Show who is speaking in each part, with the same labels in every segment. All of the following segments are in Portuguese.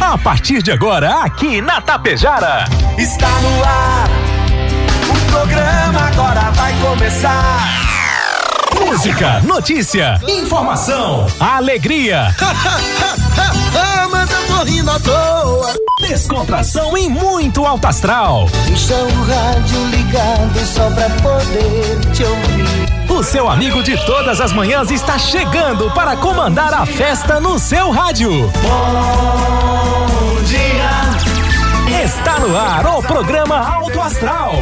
Speaker 1: A partir de agora, aqui na Tapejara.
Speaker 2: Está no ar. O programa agora vai começar.
Speaker 1: Música, notícia, informação, alegria.
Speaker 2: Mas eu tô rindo à toa.
Speaker 1: Descontração e muito alto astral.
Speaker 2: Deixa o rádio ligado só pra poder te ouvir.
Speaker 1: O seu amigo de todas as manhãs está chegando para comandar a festa no seu rádio.
Speaker 2: Bom dia.
Speaker 1: Está no ar o programa Alto Astral.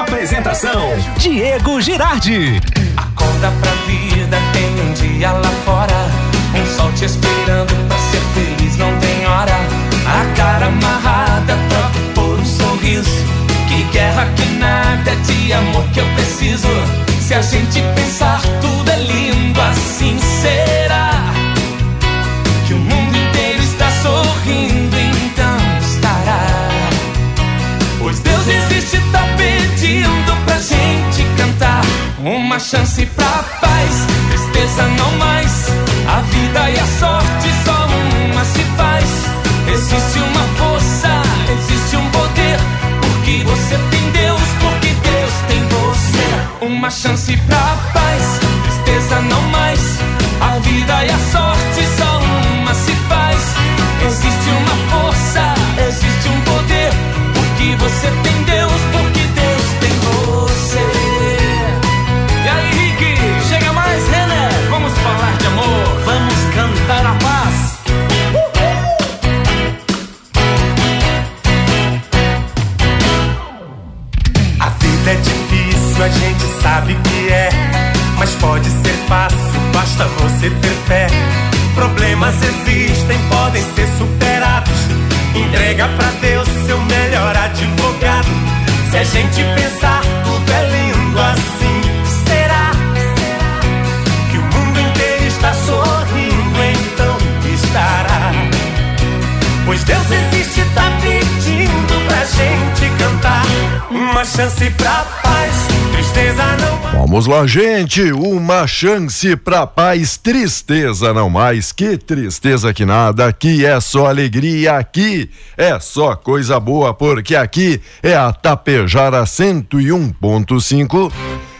Speaker 1: Apresentação: Diego Girardi.
Speaker 3: Acorda pra vida, tem um dia lá fora. Um sol te esperando guerra que nada, de amor que eu preciso. Se a gente pensar, tudo é lindo, assim será. Que o mundo inteiro está sorrindo, então estará. Pois Deus existe, tá pedindo pra gente cantar. Uma chance pra paz, tristeza não mais. A vida e a sorte só Uma chance pra paz, tristeza não mais. A vida e a sorte só uma se faz. Existe uma força, existe um poder. Porque você tem
Speaker 4: Problemas existem, podem ser superados. Entrega pra Deus seu melhor advogado. Se a gente pensar, tudo é lindo assim. Será que o mundo inteiro está sorrindo? Então estará. Pois Deus existe, tá pedindo pra gente cantar. Uma chance pra
Speaker 5: Vamos lá, gente. Uma chance pra paz, tristeza não mais. Que tristeza que nada. Aqui é só alegria. Aqui é só coisa boa, porque aqui é a Tapejara 101.5.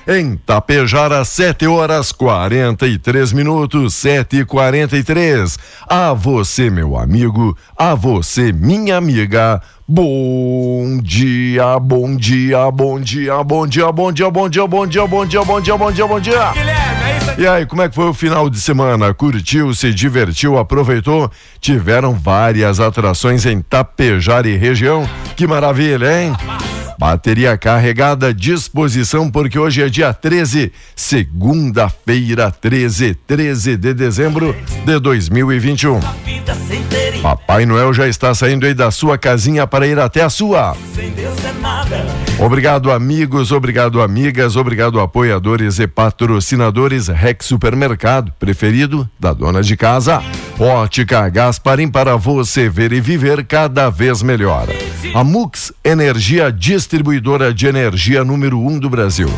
Speaker 5: Em Tapejara, 7 horas 43 minutos, 7 e 43 A você, meu amigo, a você, minha amiga. Bom dia, bom dia, bom dia, bom dia, bom dia, bom dia, bom dia, bom dia, bom dia, bom dia, bom dia. E aí, como é que foi o final de semana? Curtiu, se divertiu, aproveitou? Tiveram várias atrações em Tapejara e região. Que maravilha, hein? Bateria carregada à disposição, porque hoje é dia 13, segunda-feira, 13, 13 de dezembro de 2021.
Speaker 2: Vida sem ter e
Speaker 5: Papai Noel já está saindo aí da sua casinha para ir até a sua.
Speaker 2: é.
Speaker 5: Obrigado, amigos, obrigado, amigas, obrigado, apoiadores e patrocinadores Rex Supermercado, preferido da dona de casa. Ótica Gasparim para você ver e viver cada vez melhor. A Mux Energia Distribuidora de Energia número 1 um do Brasil.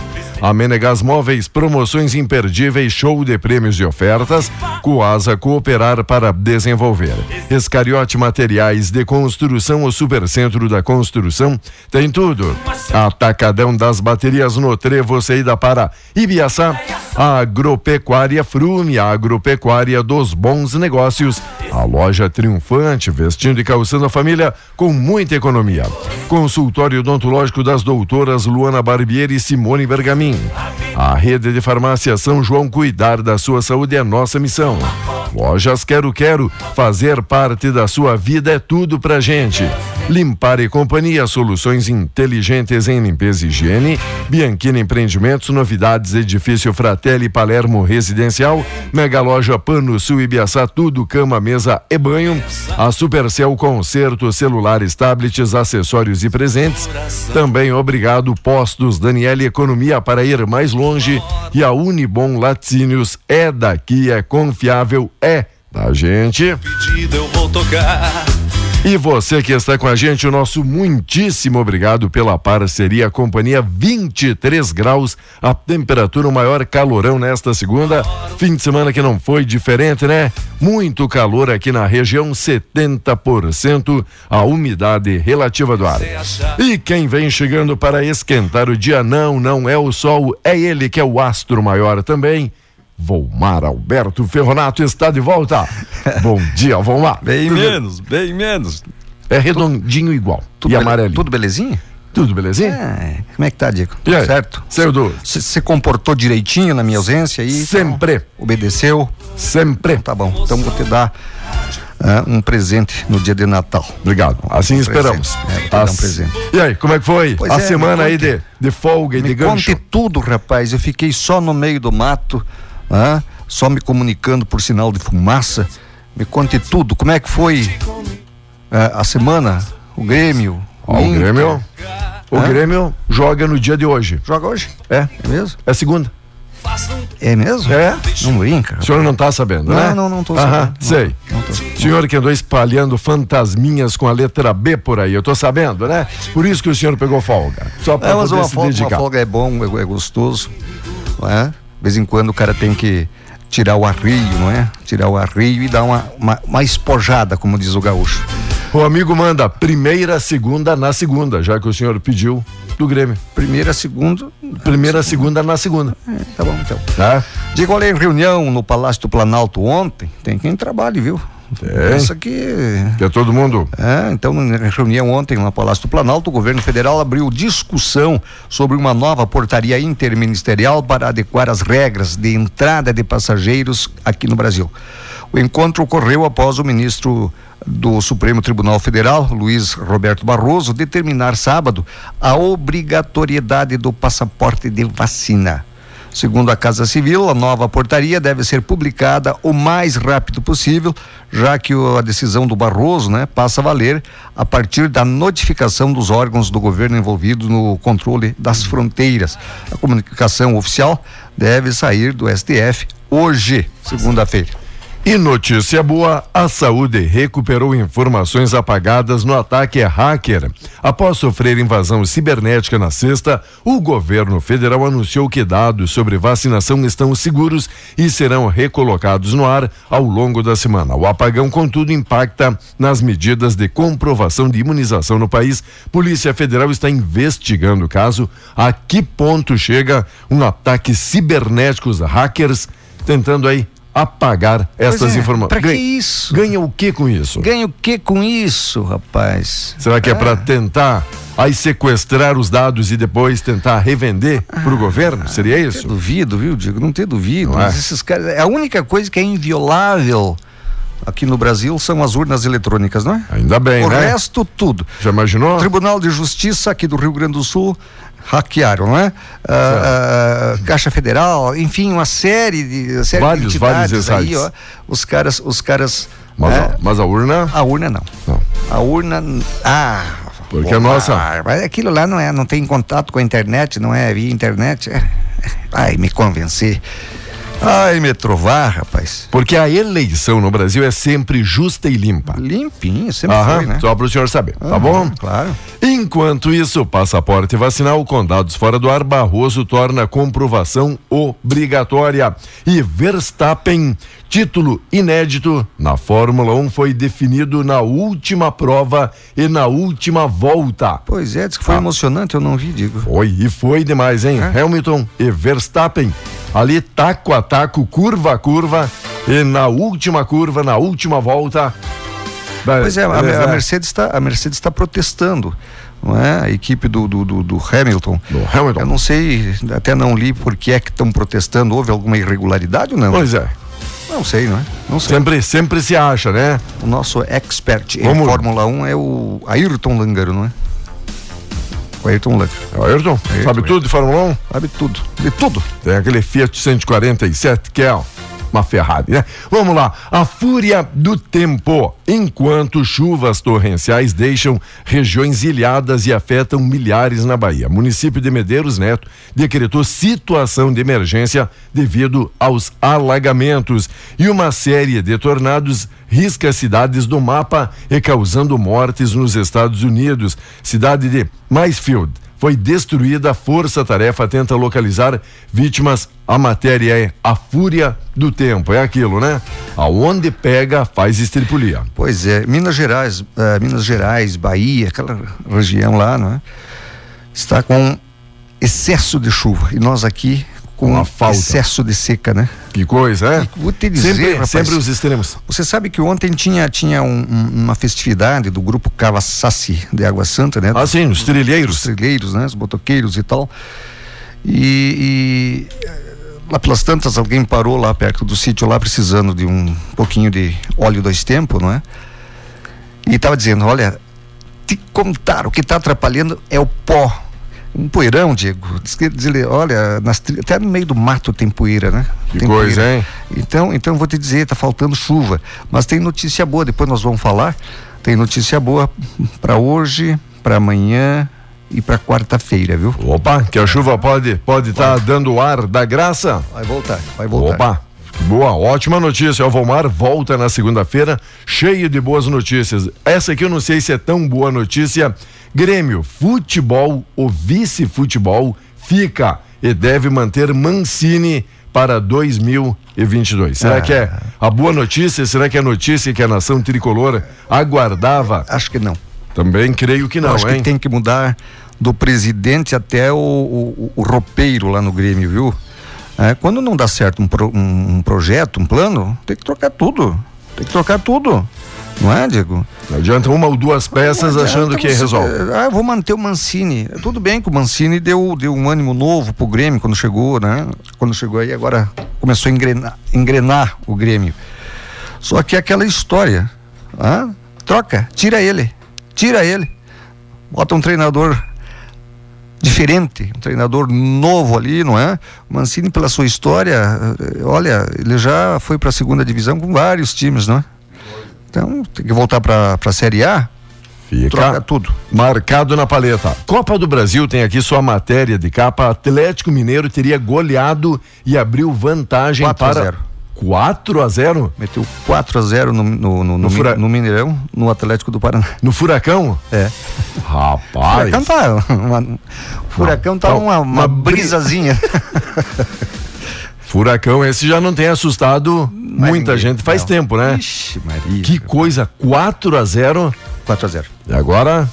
Speaker 5: A Menegas Móveis, promoções imperdíveis, show de prêmios e ofertas. Coasa Cooperar para desenvolver. Escariote Materiais de Construção, o Supercentro da Construção, tem tudo. Atacadão das baterias no Trevo, saída para Ibiaçá. Agropecuária Frume, a agropecuária dos bons negócios. A loja triunfante, vestindo e calçando a família com muita economia. Consultório odontológico das doutoras Luana Barbieri e Simone Bergamin. A rede de farmácia São João cuidar da sua saúde é nossa missão. Lojas Quero Quero, fazer parte da sua vida é tudo pra gente. Limpar e Companhia, soluções inteligentes em limpeza e higiene. Bianchini Empreendimentos, novidades, edifício Fratelli Palermo Residencial. Mega Loja Pano Sul Ibiaçá, tudo, cama, mesa e banho. A Supercell Concerto, celulares, tablets, acessórios e presentes. Também obrigado Postos Daniele Economia para ir mais longe. E a Unibom Laticínios é daqui, é confiável, é da gente.
Speaker 6: pedido eu vou tocar.
Speaker 5: E você que está com a gente, o nosso muitíssimo obrigado pela parceria, companhia 23 graus, a temperatura, o maior calorão nesta segunda. Fim de semana que não foi diferente, né? Muito calor aqui na região, 70% a umidade relativa do ar. E quem vem chegando para esquentar o dia, não, não é o sol, é ele que é o astro maior também. Volmar Alberto Ferronato está de volta. Bom dia, Volmar.
Speaker 6: Bem tudo menos, bem menos.
Speaker 5: É redondinho igual.
Speaker 6: Tudo e amarelinho. Tudo belezinha?
Speaker 5: Tudo belezinha?
Speaker 6: É, como é que tá, Diego?
Speaker 5: Tudo certo?
Speaker 6: Seu do. Você comportou direitinho na minha ausência aí?
Speaker 5: Sempre. Então,
Speaker 6: obedeceu?
Speaker 5: Sempre.
Speaker 6: Então, tá bom. Então vou te dar uh, um presente no dia de Natal.
Speaker 5: Obrigado. Assim um esperamos.
Speaker 6: É, As... um presente.
Speaker 5: E aí, como é que foi? Pois a é, semana aí de, de folga e de gancho?
Speaker 6: Me conte tudo, rapaz. Eu fiquei só no meio do mato ah, só me comunicando por sinal de fumaça. Me conte tudo. Como é que foi ah, a semana? O Grêmio?
Speaker 5: O, o Grêmio? O Grêmio joga no dia de hoje.
Speaker 6: Joga hoje?
Speaker 5: É. É mesmo? É segunda.
Speaker 6: É mesmo?
Speaker 5: É.
Speaker 6: Não brinca.
Speaker 5: O senhor não está sabendo,
Speaker 6: não,
Speaker 5: né?
Speaker 6: Não, não, estou
Speaker 5: sabendo. sei. Não, tô, não. Senhor que andou espalhando fantasminhas com a letra B por aí, eu estou sabendo, né? Por isso que o senhor pegou folga. Só para é, poder
Speaker 6: uma
Speaker 5: se
Speaker 6: folga,
Speaker 5: dedicar.
Speaker 6: Uma folga é bom, é, é gostoso, não é? De vez em quando o cara tem que tirar o arreio, não é? Tirar o arreio e dar uma, uma, uma espojada, como diz o gaúcho.
Speaker 5: O amigo manda primeira, segunda na segunda, já que o senhor pediu do Grêmio.
Speaker 6: Primeira, segunda.
Speaker 5: Primeira, segunda na segunda.
Speaker 6: É, tá bom então. Tá? Digo, olha, em reunião no Palácio do Planalto ontem, tem quem trabalhe, viu?
Speaker 5: É. Essa que. É todo mundo.
Speaker 6: É, então, na reunião ontem no Palácio do Planalto, o governo federal abriu discussão sobre uma nova portaria interministerial para adequar as regras de entrada de passageiros aqui no Brasil. O encontro ocorreu após o ministro do Supremo Tribunal Federal, Luiz Roberto Barroso, determinar sábado a obrigatoriedade do passaporte de vacina. Segundo a Casa Civil, a nova portaria deve ser publicada o mais rápido possível, já que a decisão do Barroso né, passa a valer a partir da notificação dos órgãos do governo envolvidos no controle das fronteiras. A comunicação oficial deve sair do STF hoje, segunda-feira.
Speaker 5: E notícia boa: a saúde recuperou informações apagadas no ataque hacker. Após sofrer invasão cibernética na sexta, o governo federal anunciou que dados sobre vacinação estão seguros e serão recolocados no ar ao longo da semana. O apagão, contudo, impacta nas medidas de comprovação de imunização no país. Polícia Federal está investigando o caso. A que ponto chega um ataque cibernético, os hackers tentando aí apagar essas é, informações.
Speaker 6: Para que isso?
Speaker 5: Ganha o que com isso?
Speaker 6: Ganha o que com isso, rapaz?
Speaker 5: Será que é, é para tentar aí sequestrar os dados e depois tentar revender ah, para o governo? Seria isso?
Speaker 6: Duvido, viu, Diego? Não ter duvido. Não é? esses caras, a única coisa que é inviolável aqui no Brasil são as urnas eletrônicas, não é?
Speaker 5: Ainda bem,
Speaker 6: o
Speaker 5: né?
Speaker 6: O resto tudo.
Speaker 5: Já imaginou?
Speaker 6: Tribunal de Justiça aqui do Rio Grande do Sul hackearam, não é? Ah, ah, Caixa Federal, enfim, uma série de série
Speaker 5: vários,
Speaker 6: de
Speaker 5: vários
Speaker 6: aí, ó, os caras, os caras.
Speaker 5: Mas, é, a, mas a urna?
Speaker 6: A urna não. não. A urna, ah.
Speaker 5: Porque a nossa.
Speaker 6: Mas aquilo lá não é, não tem contato com a internet, não é via internet. É, ai, me convencer. Ai, me trovar, rapaz.
Speaker 5: Porque a eleição no Brasil é sempre justa e limpa.
Speaker 6: Limpinho, sempre
Speaker 5: Aham, foi, né? Só para o senhor saber, tá bom?
Speaker 6: Claro.
Speaker 5: Enquanto isso, passaporte vacinal com dados fora do ar, Barroso torna comprovação obrigatória. E Verstappen, título inédito na Fórmula 1, foi definido na última prova e na última volta.
Speaker 6: Pois é, diz que foi ah. emocionante, eu não vi, digo.
Speaker 5: Foi, e foi demais, hein? É? Hamilton e Verstappen ali taco a taco, curva a curva, e na última curva, na última volta.
Speaker 6: Pois é, a, a Mercedes está a Mercedes está protestando. Não é? A equipe do, do, do, do, Hamilton.
Speaker 5: Do Hamilton.
Speaker 6: Eu não sei, até não li por que é que estão protestando. Houve alguma irregularidade ou não?
Speaker 5: Pois é.
Speaker 6: Não sei, não é? Não sei.
Speaker 5: Sempre, sempre se acha, né?
Speaker 6: O nosso expert Vamos. em Fórmula 1 é o Ayrton Langaro, não é? O Ayrton Lange.
Speaker 5: O Ayrton? Ayrton sabe tudo de Fórmula 1?
Speaker 6: Sabe tudo. De tudo.
Speaker 5: Tem aquele Fiat 147 que é, ó. Uma Ferrari, né? Vamos lá. A fúria do tempo. Enquanto chuvas torrenciais deixam regiões ilhadas e afetam milhares na Bahia. Município de Medeiros Neto decretou situação de emergência devido aos alagamentos e uma série de tornados risca cidades do mapa e causando mortes nos Estados Unidos. Cidade de Maisfield foi destruída. A Força Tarefa tenta localizar vítimas. A matéria é a fúria do tempo. É aquilo, né? Aonde pega, faz estripulia.
Speaker 6: Pois é, Minas Gerais, uh, Minas Gerais, Bahia, aquela região lá, né? Está com excesso de chuva. E nós aqui com Uma falta. excesso de seca, né?
Speaker 5: Que coisa, é?
Speaker 6: E vou te dizer,
Speaker 5: sempre,
Speaker 6: rapaz,
Speaker 5: sempre os extremos.
Speaker 6: Você sabe que ontem tinha, tinha um, uma festividade do grupo Cavassassi de Água Santa, né?
Speaker 5: Ah, sim, os trilheiros.
Speaker 6: Os trilheiros, né? Os motoqueiros e tal. E, e lá pelas tantas alguém parou lá perto do sítio lá precisando de um pouquinho de óleo dois tempos, não é? E estava dizendo, olha, te contar, o que está atrapalhando é o pó um poeirão, Diego. Diz que, diz ele, olha, nas, até no meio do mato tem poeira, né?
Speaker 5: Que
Speaker 6: tem
Speaker 5: coisa,
Speaker 6: poeira.
Speaker 5: hein?
Speaker 6: Então, então vou te dizer, tá faltando chuva. Mas tem notícia boa, depois nós vamos falar. Tem notícia boa para hoje, para amanhã e para quarta-feira, viu?
Speaker 5: Opa, que a chuva pode pode estar tá dando ar da graça?
Speaker 6: Vai voltar, vai voltar.
Speaker 5: Opa. Boa, ótima notícia. O Valmar volta na segunda-feira, cheio de boas notícias. Essa aqui eu não sei se é tão boa notícia Grêmio, futebol, o vice-futebol, fica e deve manter Mancini para 2022. Será ah. que é a boa notícia? Será que é a notícia que a nação tricolor aguardava?
Speaker 6: Acho que não.
Speaker 5: Também creio que não,
Speaker 6: acho
Speaker 5: hein?
Speaker 6: que tem que mudar do presidente até o, o, o roupeiro lá no Grêmio, viu? É, quando não dá certo um, pro, um, um projeto, um plano, tem que trocar tudo. Tem que trocar tudo. Não é, Diego?
Speaker 5: Não adianta uma ou duas peças achando que você, resolve.
Speaker 6: Ah, vou manter o Mancini. Tudo bem que o Mancini deu, deu um ânimo novo pro Grêmio quando chegou, né? Quando chegou aí, agora começou a engrenar, engrenar o Grêmio. Só que é aquela história. Ah, troca, tira ele. Tira ele. Bota um treinador diferente, um treinador novo ali, não é? O Mancini, pela sua história, eh, olha, ele já foi para a segunda divisão com vários times, não é? Então, tem que voltar para a Série A.
Speaker 5: Fica troca tudo. Marcado na paleta. Copa do Brasil tem aqui sua matéria de capa. Atlético Mineiro teria goleado e abriu vantagem 4 para. A 0. 4 a 0
Speaker 6: Meteu 4 a 0 no, no, no, no, fura... no Mineirão, no Atlético do Paraná.
Speaker 5: No Furacão?
Speaker 6: É.
Speaker 5: Rapaz.
Speaker 6: Furacão tá. Uma, furacão tá, tá uma, uma, uma brisazinha.
Speaker 5: Furacão, esse já não tem assustado Mas muita ninguém, gente faz não. tempo, né?
Speaker 6: Ixi, Maria.
Speaker 5: Que coisa, 4 a 0
Speaker 6: 4 a 0
Speaker 5: E agora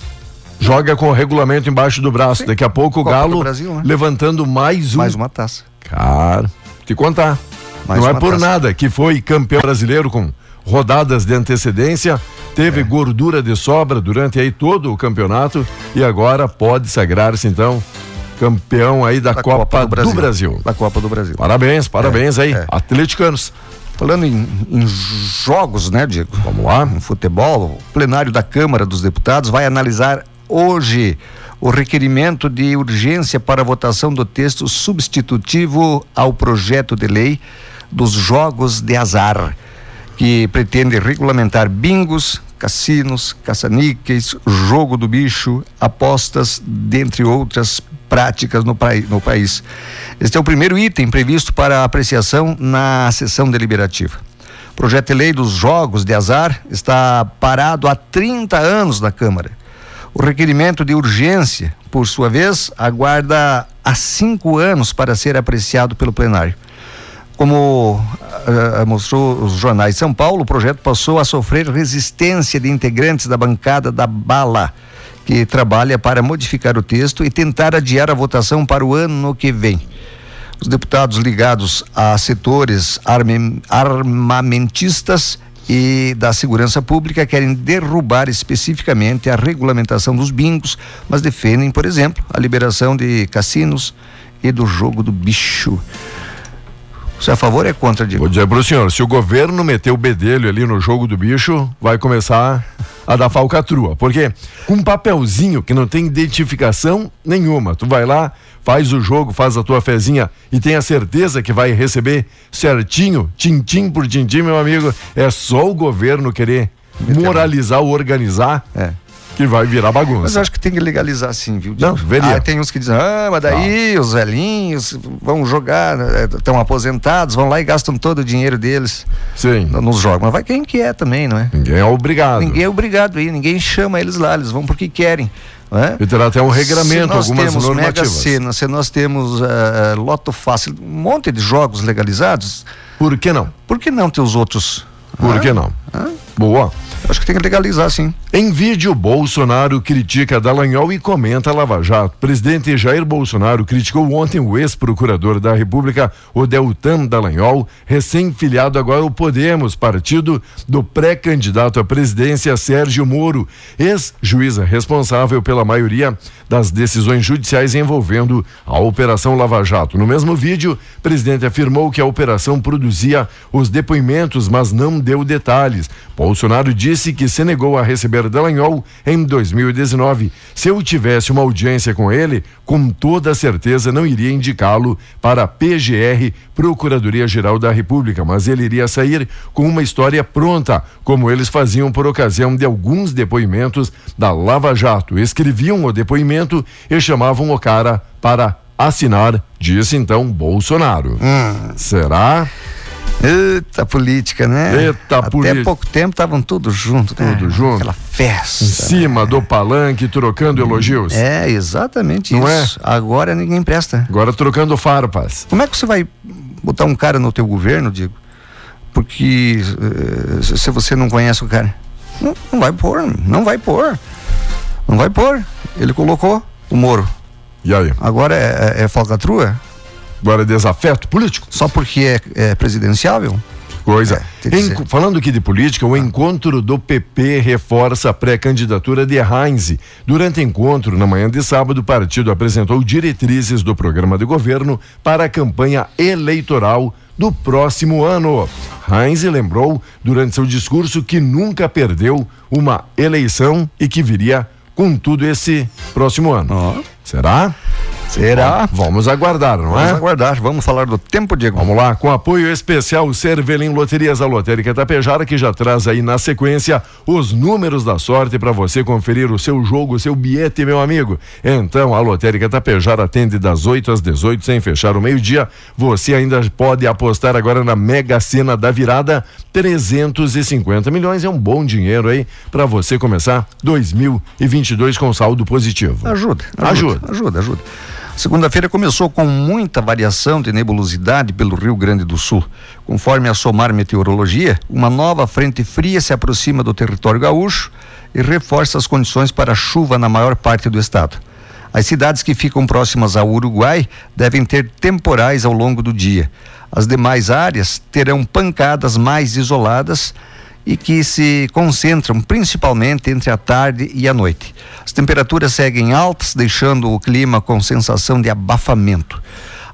Speaker 5: joga com o regulamento embaixo do braço. Sim. Daqui a pouco o Galo Brasil, né? levantando mais um.
Speaker 6: Mais uma taça.
Speaker 5: Cara, te contar. Mais não é por taça. nada que foi campeão brasileiro com rodadas de antecedência, teve é. gordura de sobra durante aí todo o campeonato e agora pode sagrar-se então campeão aí da, da Copa, Copa do, Brasil. do, Brasil.
Speaker 6: Da Copa do Brasil.
Speaker 5: Parabéns, parabéns é, aí, é. atleticanos.
Speaker 6: Falando em, em, jogos, né, Diego?
Speaker 5: Vamos lá.
Speaker 6: Em futebol, o plenário da Câmara dos Deputados vai analisar hoje o requerimento de urgência para a votação do texto substitutivo ao projeto de lei dos jogos de azar, que pretende regulamentar bingos, cassinos, caça-níqueis, jogo do bicho, apostas, dentre outras práticas no, no país. Este é o primeiro item previsto para apreciação na sessão deliberativa. O projeto de lei dos jogos de azar está parado há 30 anos na Câmara. O requerimento de urgência, por sua vez, aguarda há cinco anos para ser apreciado pelo plenário. Como uh, mostrou os jornais de São Paulo, o projeto passou a sofrer resistência de integrantes da bancada da Bala, que trabalha para modificar o texto e tentar adiar a votação para o ano que vem. Os deputados ligados a setores armamentistas e da segurança pública querem derrubar especificamente a regulamentação dos bingos, mas defendem, por exemplo, a liberação de cassinos e do jogo do bicho. Você é a favor ou é contra, Diego?
Speaker 5: Vou dizer para o senhor, se o governo meter o bedelho ali no jogo do bicho, vai começar a da falcatrua. Porque com um papelzinho que não tem identificação nenhuma, tu vai lá, faz o jogo, faz a tua fezinha e tem a certeza que vai receber certinho, tintim por tintim, meu amigo. É só o governo querer moralizar ou organizar.
Speaker 6: É
Speaker 5: que vai virar bagunça.
Speaker 6: Mas eu acho que tem que legalizar sim, viu?
Speaker 5: Não, veria.
Speaker 6: Ah, tem uns que dizem, ah, mas daí os velhinhos vão jogar, estão aposentados, vão lá e gastam todo o dinheiro deles
Speaker 5: sim.
Speaker 6: nos jogos. Mas vai quem quer também, não é?
Speaker 5: Ninguém é obrigado.
Speaker 6: Ninguém é obrigado aí, ninguém chama eles lá, eles vão porque querem.
Speaker 5: É? E terá até um regramento, algumas
Speaker 6: temos
Speaker 5: normativas.
Speaker 6: Mega Sena, se nós temos uh, Loto Fácil, um monte de jogos legalizados.
Speaker 5: Por que não?
Speaker 6: Por que não ter os outros?
Speaker 5: Por ah? que não? Ah? Boa.
Speaker 6: Acho que tem que legalizar, sim.
Speaker 5: Em vídeo, Bolsonaro critica Dallagnol e comenta Lava Jato. Presidente Jair Bolsonaro criticou ontem o ex-procurador da República, Odeltan Dallagnol, recém-filiado agora ao Podemos, partido do pré-candidato à presidência Sérgio Moro, ex-juíza responsável pela maioria das decisões judiciais envolvendo a Operação Lava Jato. No mesmo vídeo, o presidente afirmou que a operação produzia os depoimentos, mas não deu detalhes. Bolsonaro disse que se negou a receber Dallagnol em 2019. Se eu tivesse uma audiência com ele, com toda certeza não iria indicá-lo para a PGR, Procuradoria-Geral da República, mas ele iria sair com uma história pronta, como eles faziam por ocasião de alguns depoimentos da Lava Jato. Escreviam o depoimento e chamavam o cara para assinar, disse então Bolsonaro.
Speaker 6: Hum.
Speaker 5: Será?
Speaker 6: Eita política, né?
Speaker 5: Eita
Speaker 6: Até
Speaker 5: política.
Speaker 6: pouco tempo estavam todos juntos,
Speaker 5: né? Tudo junto.
Speaker 6: Aquela festa.
Speaker 5: Em cima do palanque, trocando elogios.
Speaker 6: É, exatamente
Speaker 5: Não
Speaker 6: isso. É? Agora ninguém presta.
Speaker 5: Agora trocando farpas.
Speaker 6: Como é que você vai botar um cara no teu governo, digo? Porque uh, se você não conhece o cara, não, não vai pôr, não vai pôr. Não vai pôr. Ele colocou o Moro.
Speaker 5: E aí?
Speaker 6: Agora é, é, é falcatrua?
Speaker 5: Agora é desafeto político.
Speaker 6: Só porque é, é presidenciável?
Speaker 5: Coisa. É, falando aqui de política, o ah. encontro do PP reforça a pré-candidatura de Heinz. Durante encontro, na manhã de sábado, o partido apresentou diretrizes do programa de governo para a campanha eleitoral do próximo ano. Heinz lembrou durante seu discurso que nunca perdeu uma eleição e que viria com tudo esse próximo ano.
Speaker 6: Oh.
Speaker 5: Será?
Speaker 6: Será?
Speaker 5: Bom, vamos aguardar, não
Speaker 6: vamos
Speaker 5: é?
Speaker 6: Vamos aguardar, vamos falar do tempo, Diego.
Speaker 5: Vamos lá, com apoio especial Cervelim Loterias, a lotérica Tapejara, que já traz aí na sequência os números da sorte para você conferir o seu jogo, o seu bilhete, meu amigo. Então, a lotérica Tapejara atende das 8 às 18 sem fechar o meio-dia. Você ainda pode apostar agora na Mega Sena da virada, 350 milhões é um bom dinheiro aí para você começar 2022 com saldo positivo.
Speaker 6: Ajuda, ajuda, ajuda, ajuda. ajuda. Segunda-feira começou com muita variação de nebulosidade pelo Rio Grande do Sul. Conforme a Somar Meteorologia, uma nova frente fria se aproxima do território gaúcho e reforça as condições para chuva na maior parte do estado. As cidades que ficam próximas ao Uruguai devem ter temporais ao longo do dia. As demais áreas terão pancadas mais isoladas e que se concentram principalmente entre a tarde e a noite. As temperaturas seguem altas, deixando o clima com sensação de abafamento.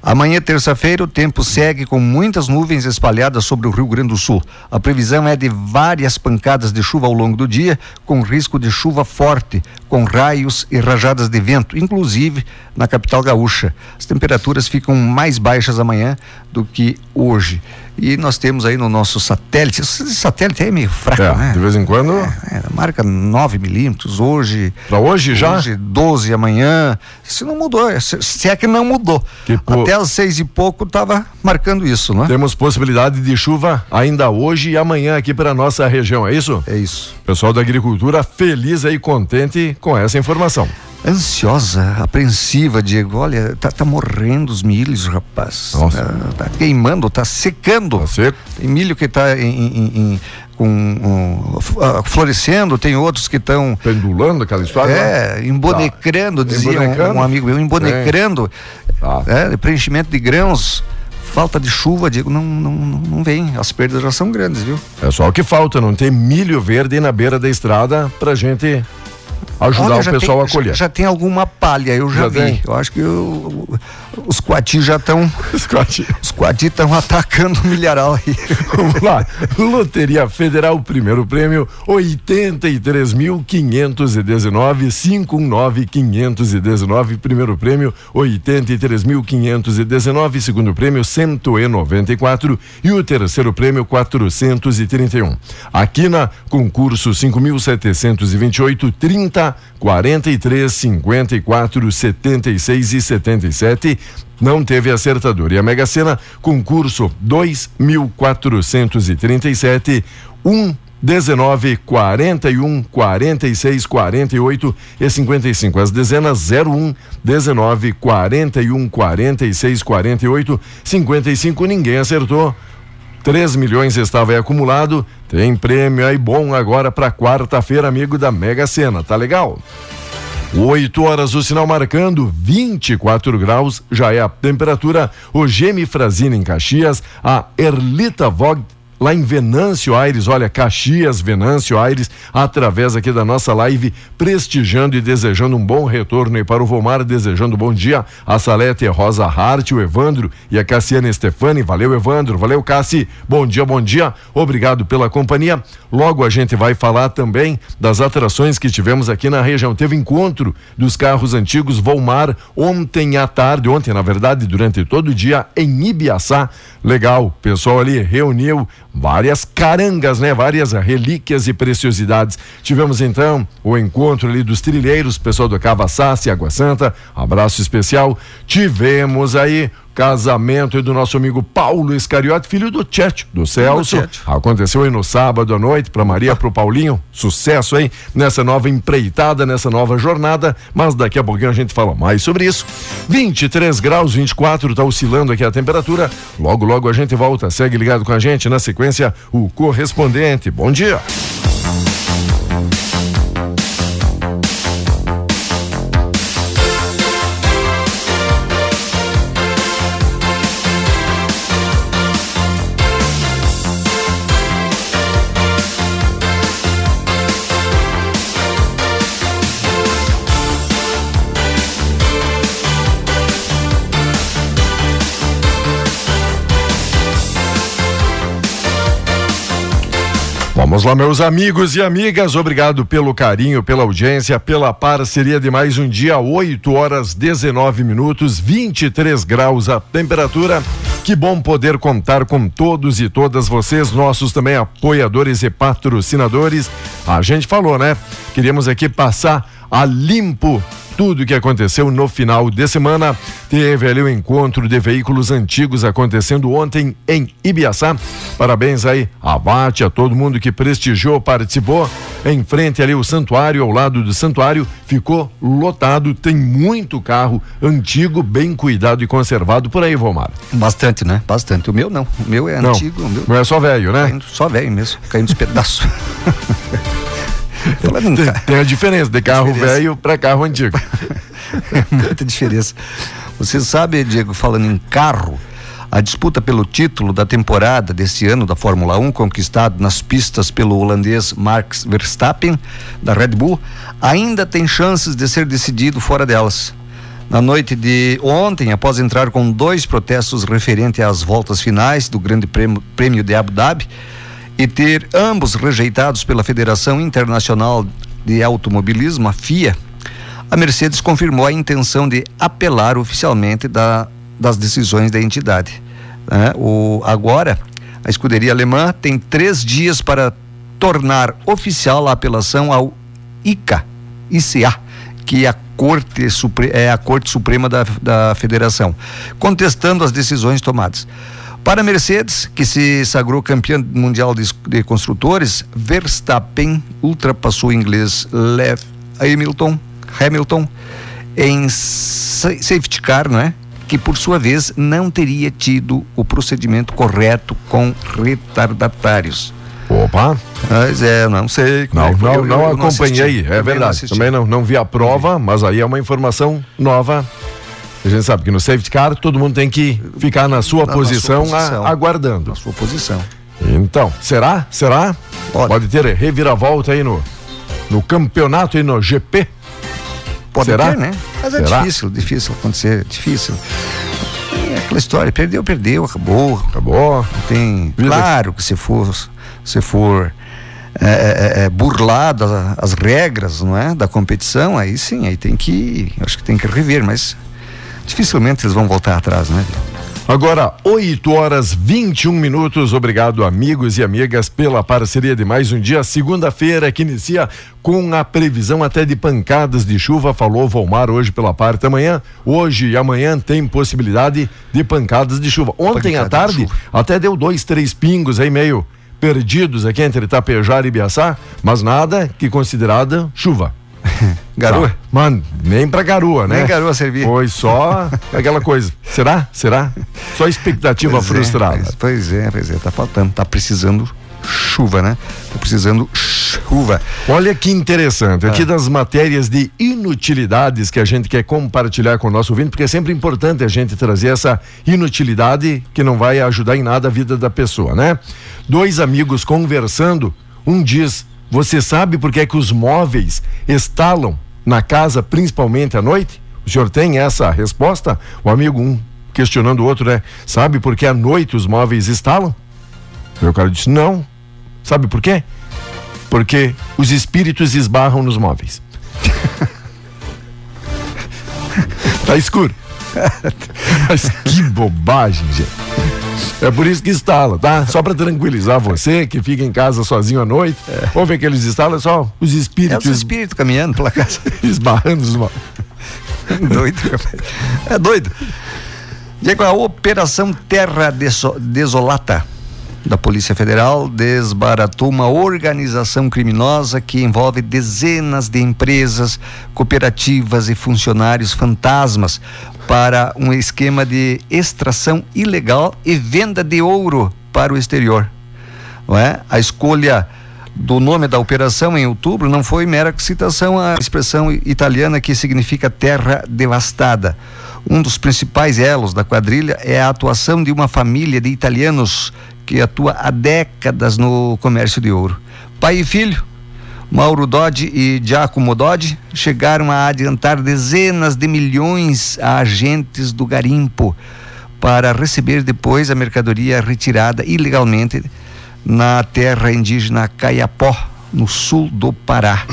Speaker 6: Amanhã, terça-feira, o tempo segue com muitas nuvens espalhadas sobre o Rio Grande do Sul. A previsão é de várias pancadas de chuva ao longo do dia, com risco de chuva forte, com raios e rajadas de vento, inclusive na capital gaúcha. As temperaturas ficam mais baixas amanhã do que hoje. E nós temos aí no nosso satélite, esse satélite é meio fraco,
Speaker 5: é,
Speaker 6: né?
Speaker 5: De vez em quando. É,
Speaker 6: é, marca 9 milímetros, hoje.
Speaker 5: Para hoje já?
Speaker 6: Hoje 12 amanhã. Isso não mudou, se, se é que não mudou. Tipo, Até às seis e pouco estava marcando isso, não é?
Speaker 5: Temos possibilidade de chuva ainda hoje e amanhã aqui para nossa região, é isso?
Speaker 6: É isso.
Speaker 5: Pessoal da agricultura feliz aí, contente com essa informação
Speaker 6: ansiosa, apreensiva, Diego. Olha, tá, tá morrendo os milhos, rapaz.
Speaker 5: Nossa.
Speaker 6: Tá, tá queimando, tá secando.
Speaker 5: Tá seco.
Speaker 6: Tem milho que tá em, em, em com um, uh, florescendo, tem outros que estão
Speaker 5: pendulando aquela história.
Speaker 6: É, né? embonecrando, tá. dizia um, um, amigo meu, embonecrando, tá. é, preenchimento de grãos falta de chuva, digo, não, não, não vem. As perdas já são grandes, viu?
Speaker 5: É só o que falta, não tem milho verde na beira da estrada pra gente ajudar Olha, o pessoal
Speaker 6: tem,
Speaker 5: a colher.
Speaker 6: Já, já, tem alguma palha, eu já, já vi. Tem. Eu acho que eu, Os Quati já estão.
Speaker 5: Os Quati.
Speaker 6: Os Quati estão atacando o milharal aí.
Speaker 5: Vamos lá. Loteria Federal, primeiro prêmio, 83.519, 519.519. Primeiro prêmio, 83.519. Segundo prêmio, 194. E o terceiro prêmio, 431. Aqui na concurso 5.728, 30, 43, 54, 76 e 77 não teve acertador. E a Mega Sena, concurso 2437, 1 19, 41, 46, 48 e 55. As dezenas 01, 19, 41, 46, 48, 55. Ninguém acertou. 3 milhões estava acumulado. Tem prêmio aí bom agora para quarta-feira, amigo da Mega Sena. Tá legal? 8 horas, o sinal marcando 24 graus, já é a temperatura. O Gemi Frazina em Caxias, a Erlita Vogt lá em Venâncio Aires, olha, Caxias, Venâncio Aires, através aqui da nossa live, prestigiando e desejando um bom retorno e para o Vomar, desejando bom dia a Salete Rosa Hart, o Evandro e a Cassiana Stefani, valeu Evandro, valeu Cassi, bom dia, bom dia, obrigado pela companhia, logo a gente vai falar também das atrações que tivemos aqui na região, teve encontro dos carros antigos Volmar ontem à tarde, ontem na verdade, durante todo o dia em Ibiaçá, legal, pessoal ali reuniu várias carangas, né? Várias relíquias e preciosidades. Tivemos então o encontro ali dos trilheiros, pessoal do Cava Sassi, Água Santa, abraço especial. Tivemos aí casamento do nosso amigo Paulo Iscariote, filho do Tchet, do Celso. Aconteceu aí no sábado à noite para Maria, para o Paulinho. Sucesso aí nessa nova empreitada, nessa nova jornada. Mas daqui a pouquinho a gente fala mais sobre isso. 23 graus, 24, tá oscilando aqui a temperatura. Logo, logo a gente volta. Segue ligado com a gente. Na sequência, o correspondente. Bom dia. Vamos lá, meus amigos e amigas, obrigado pelo carinho, pela audiência, pela parceria de mais um dia, 8 horas 19 minutos, 23 graus a temperatura. Que bom poder contar com todos e todas vocês, nossos também apoiadores e patrocinadores. A gente falou, né? Queríamos aqui passar a limpo tudo que aconteceu no final de semana. Teve ali o encontro de veículos antigos acontecendo ontem em Ibiaçá. Parabéns aí a Vate, a todo mundo que prestigiou, participou. Em frente ali o santuário, ao lado do santuário, ficou lotado. Tem muito carro antigo, bem cuidado e conservado por aí, Vomar.
Speaker 6: Bastante, né? Bastante. O meu não. O meu é
Speaker 5: não,
Speaker 6: antigo. O meu...
Speaker 5: Não é só velho, né?
Speaker 6: Caindo, só velho mesmo, caindo dos pedaços.
Speaker 5: tem, tem, a diferença de carro velho para carro antigo.
Speaker 6: é muita diferença. Você sabe, Diego, falando em carro, a disputa pelo título da temporada desse ano da Fórmula 1, conquistado nas pistas pelo holandês Max Verstappen, da Red Bull, ainda tem chances de ser decidido fora delas. Na noite de ontem, após entrar com dois protestos referentes às voltas finais do Grande Prêmio, Prêmio de Abu Dhabi, e ter ambos rejeitados pela Federação Internacional de Automobilismo, a FIA, a Mercedes confirmou a intenção de apelar oficialmente da, das decisões da entidade. Né? O, agora, a escuderia alemã tem três dias para tornar oficial a apelação ao ICA, ICA, que é a Corte, é a Corte Suprema da, da Federação, contestando as decisões tomadas. Para a Mercedes, que se sagrou campeã mundial de, de construtores, Verstappen ultrapassou o inglês Lev Hamilton, Hamilton em safety car, não é? Que por sua vez não teria tido o procedimento correto com retardatários.
Speaker 5: Opa!
Speaker 6: Mas é, não sei.
Speaker 5: Não, é não, eu, não eu acompanhei, não é verdade. Também não, não vi a prova, mas aí é uma informação nova a gente sabe que no safety car todo mundo tem que ficar na sua, na, posição, na sua posição, aguardando.
Speaker 6: Na sua posição.
Speaker 5: Então, será? Será? Pode, Pode ter reviravolta aí no, no campeonato aí no GP?
Speaker 6: Pode
Speaker 5: Será?
Speaker 6: ter, né? Mas é
Speaker 5: Será?
Speaker 6: difícil, difícil acontecer, difícil. É aquela história, perdeu, perdeu, acabou.
Speaker 5: Acabou.
Speaker 6: Tem.
Speaker 5: Vida.
Speaker 6: Claro que se for, se for é, é, é, burlado as, as regras, não é, da competição, aí sim, aí tem que, acho que tem que rever, mas dificilmente eles vão voltar atrás, né?
Speaker 5: Agora, 8 horas 21 minutos. Obrigado, amigos e amigas, pela parceria de mais um dia. Segunda-feira que inicia com a previsão até de pancadas de chuva. Falou Volmar hoje pela parte da manhã. Hoje e amanhã tem possibilidade de pancadas de chuva. Ontem à
Speaker 6: de
Speaker 5: tarde
Speaker 6: chuva.
Speaker 5: até deu dois, três pingos aí meio perdidos aqui entre Itapejara e Biaçá, mas nada que considerada chuva.
Speaker 6: Garoa?
Speaker 5: Tá. Mano, nem pra garoa, né?
Speaker 6: Nem garoa servia.
Speaker 5: Foi só aquela coisa. Será? Será? Só expectativa
Speaker 6: Pois é,
Speaker 5: frustrada.
Speaker 6: pois- pois é, pois é, tá faltando, tá precisando chuva, né? Tá precisando chuva.
Speaker 5: Olha que interessante,
Speaker 6: Ah.
Speaker 5: aqui das matérias de inutilidades que a gente quer compartilhar com o nosso ouvinte, porque é sempre importante a gente trazer essa inutilidade que não vai ajudar em nada a vida da pessoa, né? Dois amigos conversando, um diz: Você sabe por que é que os móveis estalam na casa, principalmente à noite? O senhor tem essa resposta? O amigo um questionando o outro, né? Sabe por que à noite os móveis estalam? O cara disse: Não. Sabe por quê? Porque os espíritos esbarram nos móveis. tá escuro. Mas que bobagem, gente. É por isso que instala, tá? Só pra tranquilizar você que fica em casa sozinho à noite. Ouve aqueles instala, é só os
Speaker 6: É
Speaker 5: espíritos
Speaker 6: os espíritos caminhando pela casa.
Speaker 5: esbarrando nos móveis.
Speaker 6: doido, rapaz. É doido. Diego, a Operação Terra Deso- Desolata da Polícia Federal desbaratou uma organização criminosa que envolve dezenas de empresas, cooperativas e funcionários fantasmas para um esquema de extração ilegal e venda de ouro para o exterior. Não é? A escolha do nome da operação em outubro não foi mera citação à expressão italiana que significa terra devastada. Um dos principais elos da quadrilha é a atuação de uma família de italianos que atua há décadas no comércio de ouro. Pai e filho, Mauro Dodge e Giacomo Dodge chegaram a adiantar dezenas de milhões a agentes do garimpo para receber depois a mercadoria retirada ilegalmente na terra indígena Caiapó, no sul do Pará.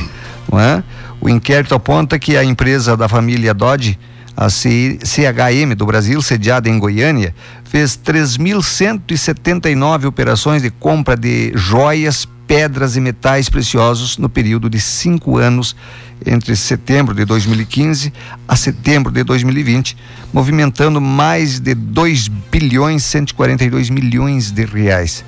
Speaker 6: é? O inquérito aponta que a empresa da família Dodge, a CHM do Brasil, sediada em Goiânia, fez 3.179 operações de compra de joias, pedras e metais preciosos no período de cinco anos, entre setembro de 2015 a setembro de 2020, movimentando mais de 2 bilhões 142 milhões de reais.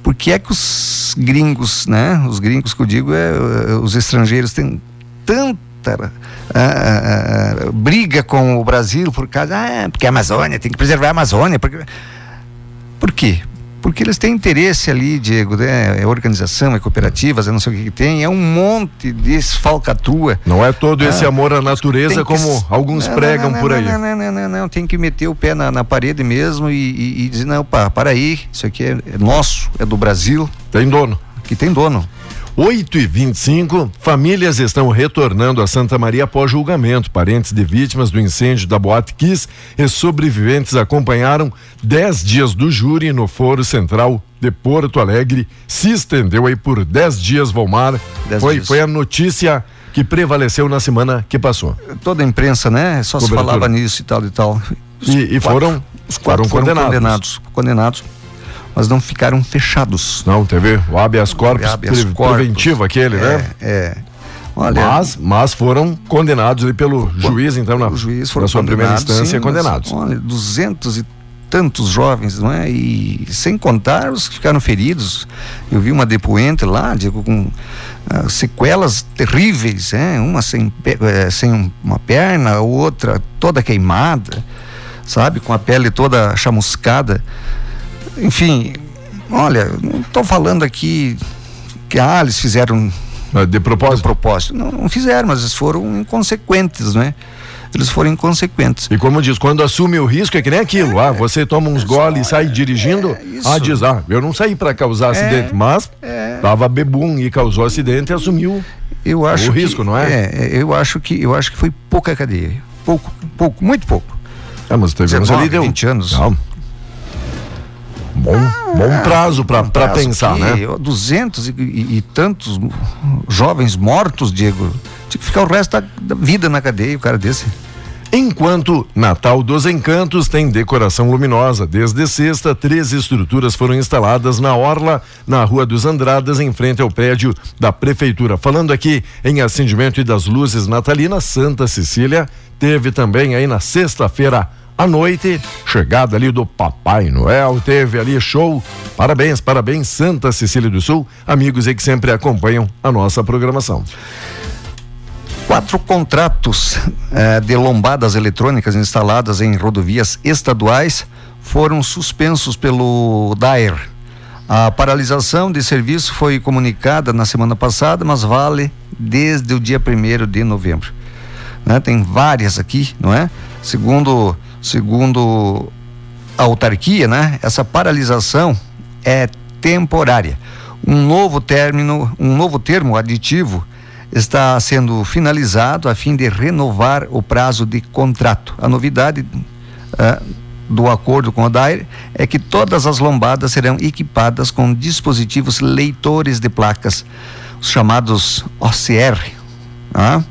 Speaker 6: Por que é que os gringos, né? Os gringos que eu digo é eh, os estrangeiros têm tanta ah, ah, ah, briga com o Brasil por causa, ah, porque a Amazônia tem que preservar a Amazônia, porque por quê? Porque eles têm interesse ali, Diego, né? É organização, é cooperativas, é não sei o que, que tem, é um monte de falcatrua.
Speaker 5: Não é todo esse
Speaker 6: Ah,
Speaker 5: amor à natureza
Speaker 6: que
Speaker 5: como alguns
Speaker 6: Não,
Speaker 5: pregam
Speaker 6: não, não,
Speaker 5: por aí.
Speaker 6: Não, não, não, não, não, tem que meter o pé na, na parede mesmo e, e, e dizer, não, pá, para aí, isso aqui é, é nosso, é do Brasil,
Speaker 5: Tem dono.
Speaker 6: que tem dono.
Speaker 5: 8 e 25 famílias estão retornando a Santa Maria após julgamento. Parentes de vítimas do incêndio da Boate Kiss e sobreviventes acompanharam 10 dias do júri no Foro Central de Porto Alegre. Se estendeu aí por 10 dias, Volmar.
Speaker 6: Dez
Speaker 5: Foi,
Speaker 6: dias.
Speaker 5: foi a notícia que prevaleceu na semana que passou.
Speaker 6: Toda a imprensa, né? Só se
Speaker 5: Cobertura.
Speaker 6: falava nisso e tal e tal.
Speaker 5: E, e foram,
Speaker 6: Os quatro
Speaker 5: foram
Speaker 6: foram
Speaker 5: condenados.
Speaker 6: condenados. Condenados, mas não ficaram fechados.
Speaker 5: Não, teve o habeas corpus,
Speaker 6: Habeas
Speaker 5: pre-
Speaker 6: corpus.
Speaker 5: preventivo aquele, né?
Speaker 6: É, é. Olha,
Speaker 5: Mas, mas foram condenados ali pelo juiz, então, na,
Speaker 6: o juiz
Speaker 5: na sua primeira instância,
Speaker 6: sim,
Speaker 5: condenados.
Speaker 6: mas, olha, duzentos e tantos jovens, não é? E sem contar os que ficaram feridos. Eu vi uma depoente lá, digo, com ah, sequelas terríveis, né? Uma sem, eh, sem um- uma perna, outra toda queimada, sabe? Com a pele toda chamuscada. Enfim, olha, não estou falando aqui que ah, eles fizeram
Speaker 5: Ah, De
Speaker 6: de
Speaker 5: propósito.
Speaker 6: propósito. Não, não fizeram, mas eles foram inconsequentes, né? Eles foram inconsequentes.
Speaker 5: E como diz, quando assume o risco é que nem aquilo. Ah, você toma uns goles e sai dirigindo.
Speaker 6: é isso.
Speaker 5: ah, diz, ah, eu não saí para causar acidente, mas
Speaker 6: é.
Speaker 5: tava bebum e causou acidente e assumiu
Speaker 6: Eu acho
Speaker 5: o risco,
Speaker 6: que,
Speaker 5: não é?
Speaker 6: é? Eu acho que eu acho que foi pouca cadeia. Pouco, pouco, muito pouco.
Speaker 5: É, mas teve
Speaker 6: 19,
Speaker 5: ali deu
Speaker 6: 20 anos.
Speaker 5: Não. Bom, bom prazo para
Speaker 6: prazo
Speaker 5: pensar,
Speaker 6: que,
Speaker 5: né?
Speaker 6: 200 e, e- e tantos jovens mortos, Diego. Tinha que ficar o resto da, da vida na cadeia, o cara desse.
Speaker 5: Enquanto Natal dos Encantos tem decoração luminosa. Desde sexta, três estruturas foram instaladas na Orla, na Rua dos Andradas, em frente ao prédio da Prefeitura. Falando aqui em acendimento e das luzes natalinas, Santa Cecília teve também aí na sexta-feira à noite, chegada ali do Papai Noel, teve ali show. Parabéns, parabéns, Santa Cecília do Sul, amigos aí que sempre acompanham a nossa programação.
Speaker 6: Quatro contratos eh, de lombadas eletrônicas instaladas em rodovias estaduais foram suspensos pelo DAER. A paralisação de serviço foi comunicada na semana passada, mas vale desde o dia 1 de novembro. Né? Tem várias aqui, não é? Segundo, segundo a autarquia, né? Essa paralisação é temporária. Um novo término, um novo termo aditivo está sendo finalizado a fim de renovar o prazo de contrato. A novidade ah, do acordo com a DAIR é que todas as lombadas serão equipadas com dispositivos leitores de placas, os chamados OCR. ah.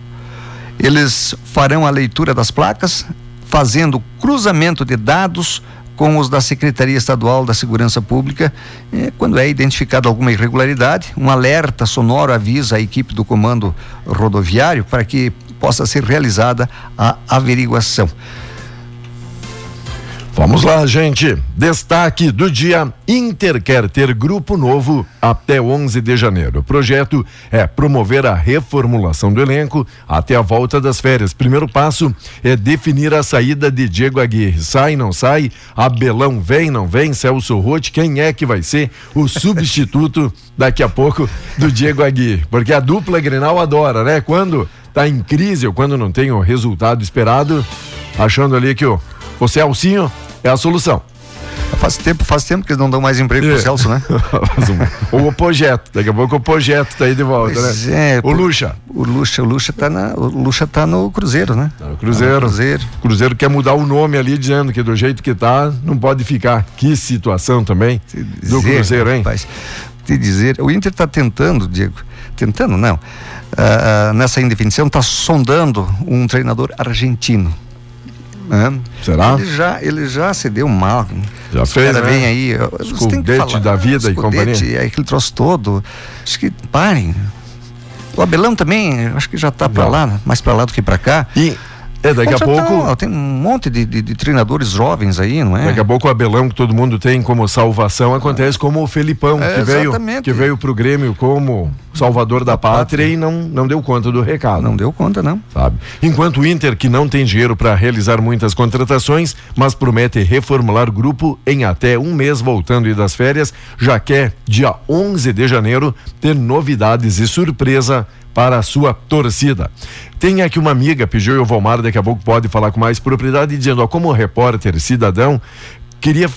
Speaker 6: Eles farão a leitura das placas, fazendo cruzamento de dados com os da Secretaria Estadual da Segurança Pública. Eh, quando é identificada alguma irregularidade, um alerta sonoro avisa a equipe do comando rodoviário para que possa ser realizada a averiguação.
Speaker 5: Vamos lá, gente. Destaque do dia: Inter quer ter grupo novo até 11 de janeiro. O projeto é promover a reformulação do elenco até a volta das férias. Primeiro passo é definir a saída de Diego Aguirre. Sai, não sai? Abelão vem, não vem? Celso Rotti, quem é que vai ser o substituto daqui a pouco do Diego Aguirre? Porque a dupla Grenal adora, né? Quando tá em crise ou quando não tem o resultado esperado, achando ali que o, o Celcinho é a solução.
Speaker 6: Faz tempo, faz tempo que eles não dão mais emprego
Speaker 5: É.
Speaker 6: pro Celso, né?
Speaker 5: Ou o projeto, daqui a pouco o projeto tá aí de volta,
Speaker 6: Pois
Speaker 5: né?
Speaker 6: é,
Speaker 5: o Lucha.
Speaker 6: O Lucha, o Lucha tá na, o Lucha tá no Cruzeiro, né?
Speaker 5: Tá no Cruzeiro.
Speaker 6: Tá no Cruzeiro.
Speaker 5: Cruzeiro quer mudar o nome ali, dizendo que do jeito que tá, não pode ficar. Que situação também
Speaker 6: Te
Speaker 5: do
Speaker 6: dizer,
Speaker 5: Cruzeiro, hein?
Speaker 6: rapaz, te dizer, o Inter está tentando, Diego, tentando não, ah, nessa indefinição está sondando um treinador argentino. Né?
Speaker 5: Será?
Speaker 6: Ele já, ele já se deu mal.
Speaker 5: Já
Speaker 6: Os
Speaker 5: fez, né?
Speaker 6: vem aí, ó, vocês têm que
Speaker 5: Scudete
Speaker 6: falar,
Speaker 5: da vida e
Speaker 6: Scudete,
Speaker 5: companhia.
Speaker 6: É aquele troço todo. Acho que parem. O Abelão também, acho que já está para lá, mais para lá do que para cá.
Speaker 5: E é, daqui a
Speaker 6: Contratar,
Speaker 5: pouco.
Speaker 6: Tem um monte de, de- de treinadores jovens aí, não é?
Speaker 5: Daqui a pouco o Abelão que todo mundo tem como salvação acontece como o Felipão,
Speaker 6: É,
Speaker 5: que veio que veio pro Grêmio como salvador da pátria e não, não deu conta do recado.
Speaker 6: Não deu conta, não.
Speaker 5: sabe? Enquanto o Inter, que não tem dinheiro para realizar muitas contratações, mas promete reformular o grupo em até um mês voltando e das férias, já quer, dia 11 de janeiro, ter novidades e surpresa para a sua torcida. Tem aqui uma amiga, pediu e o Valmar daqui a pouco pode falar com mais propriedade, dizendo, ó, como repórter cidadão, queria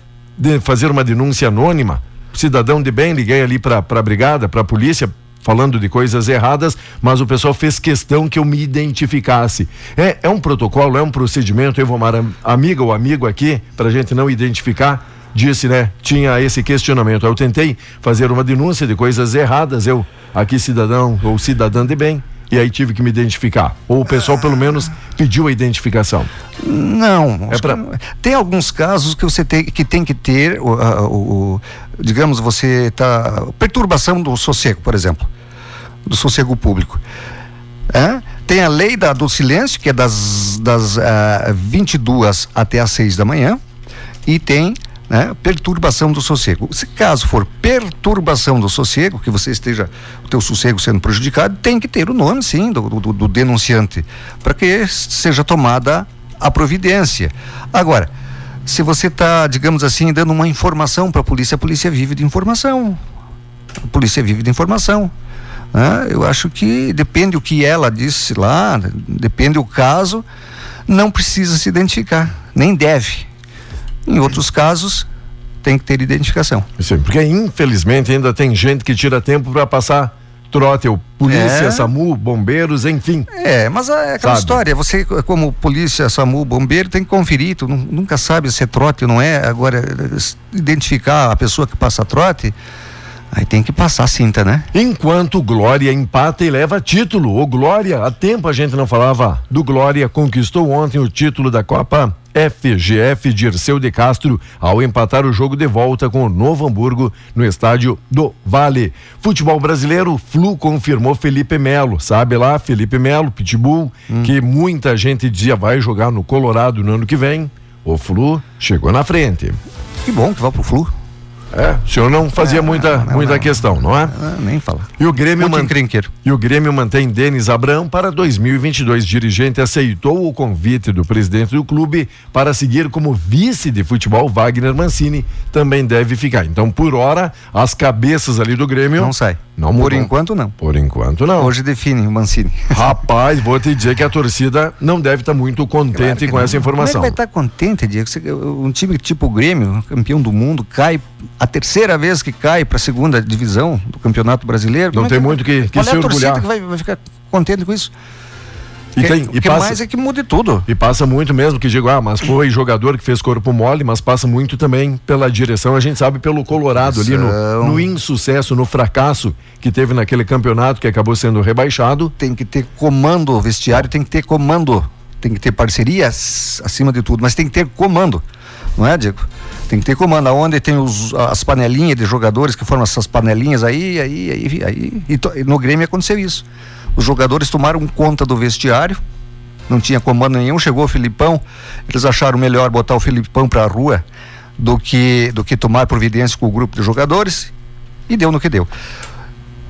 Speaker 5: fazer uma denúncia anônima, cidadão de bem, liguei ali para a brigada, para a polícia, falando de coisas erradas, mas o pessoal fez questão que eu me identificasse. É, é um protocolo, é um procedimento, Evomar, am- amiga ou amigo aqui, para a gente não identificar, disse, né? Tinha esse questionamento. Eu tentei fazer uma denúncia de coisas erradas, eu, aqui cidadão ou cidadã de bem, e aí tive que me identificar. Ou o pessoal pelo menos pediu a identificação.
Speaker 6: Não.
Speaker 5: É pra-.
Speaker 6: Tem alguns casos que você tem que, tem que ter, o, o- o- digamos, você tá perturbação do sossego, por exemplo, do sossego público. É? Tem a lei da- do silêncio, que é das, das ah, 22 até as 6 da manhã, e tem né, perturbação do sossego. Se caso for perturbação do sossego, que você esteja, o teu sossego sendo prejudicado, tem que ter o nome, sim, do, do- do denunciante, para que seja tomada a providência. Agora, se você está, digamos assim, dando uma informação para a polícia, a polícia vive de informação. A polícia vive de informação. né? Eu acho que depende o que ela disse lá, depende o caso, não precisa se identificar, nem deve. Em outros casos, tem que ter identificação.
Speaker 5: Sim, porque infelizmente ainda tem gente que tira tempo para passar trote, o polícia,
Speaker 6: É.
Speaker 5: SAMU, bombeiros, enfim.
Speaker 6: É, mas é aquela
Speaker 5: Sabe.
Speaker 6: história, você como polícia, SAMU, bombeiro, tem que conferir, tu nu- nunca sabe se é trote ou não é, agora identificar a pessoa que passa trote, aí tem que passar a cinta, né?
Speaker 5: Enquanto o Glória empata e leva título. O Glória, há tempo a gente não falava do Glória, conquistou ontem o título da Copa FGF Dirceu de Castro ao empatar o jogo de volta com o Novo Hamburgo no estádio do Vale. Futebol brasileiro, Flu confirmou Felipe Melo, sabe lá, Felipe Melo, Pitbull, que muita gente dizia vai jogar no Colorado no ano que vem. O Flu chegou na frente.
Speaker 6: Que bom que vai pro Flu.
Speaker 5: É, o senhor não fazia
Speaker 6: É,
Speaker 5: muita,
Speaker 6: não,
Speaker 5: muita
Speaker 6: não.
Speaker 5: questão, não é?
Speaker 6: Ah, nem fala.
Speaker 5: E o Grêmio
Speaker 6: Muito
Speaker 5: man-
Speaker 6: encrenqueiro.
Speaker 5: E o Grêmio mantém Denis Abrão para 2022. Dirigente aceitou o convite do presidente do clube para seguir como vice de futebol. Wagner Mancini também deve ficar. Então, por hora, as cabeças ali do Grêmio
Speaker 6: Não sai.
Speaker 5: Não
Speaker 6: Por enquanto não.
Speaker 5: Por enquanto não.
Speaker 6: Hoje define o Mancini.
Speaker 5: Rapaz, vou te dizer que a torcida não deve estar muito contente com essa
Speaker 6: Como é
Speaker 5: informação.
Speaker 6: que vai estar contente, Diego? Você- Um time tipo o Grêmio, campeão do mundo, cai a terceira vez que cai para a segunda divisão do Campeonato Brasileiro.
Speaker 5: Não
Speaker 6: é
Speaker 5: tem muito que- que
Speaker 6: qual é
Speaker 5: se
Speaker 6: a
Speaker 5: orgulhar.
Speaker 6: que vai, vai ficar contente com isso?
Speaker 5: E,
Speaker 6: Que-
Speaker 5: tem,
Speaker 6: o que
Speaker 5: passa,
Speaker 6: mais é que mude tudo.
Speaker 5: e passa muito mesmo que digo, ah, mas foi jogador que fez corpo mole, mas passa muito também pela direção. A gente sabe pelo Colorado ali no, no insucesso, no fracasso que teve naquele campeonato que acabou sendo rebaixado.
Speaker 6: Tem que ter comando, o vestiário tem que ter comando. Tem que ter parcerias acima de tudo, mas tem que ter comando. Não é, Diego? Tem que ter comando. Aonde tem os, as panelinhas de jogadores que formam essas panelinhas aí, aí, aí, aí. E, to- e no Grêmio aconteceu isso. Os jogadores tomaram conta do vestiário, não tinha comando nenhum, chegou o Filipão, eles acharam melhor botar o Filipão pra rua do que, do que tomar providência com o grupo de jogadores e deu no que deu.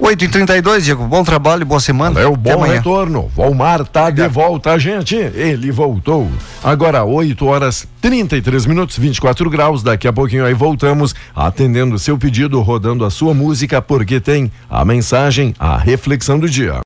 Speaker 6: 8 e 32 Diego, bom trabalho, boa semana.
Speaker 5: É o bom
Speaker 6: amanhã.
Speaker 5: retorno. Valmar tá de volta, gente. Ele voltou. Agora, 8 horas 33 minutos, 24 graus. Daqui a pouquinho aí voltamos, atendendo o seu pedido, rodando a sua música, porque tem a mensagem, a reflexão do dia.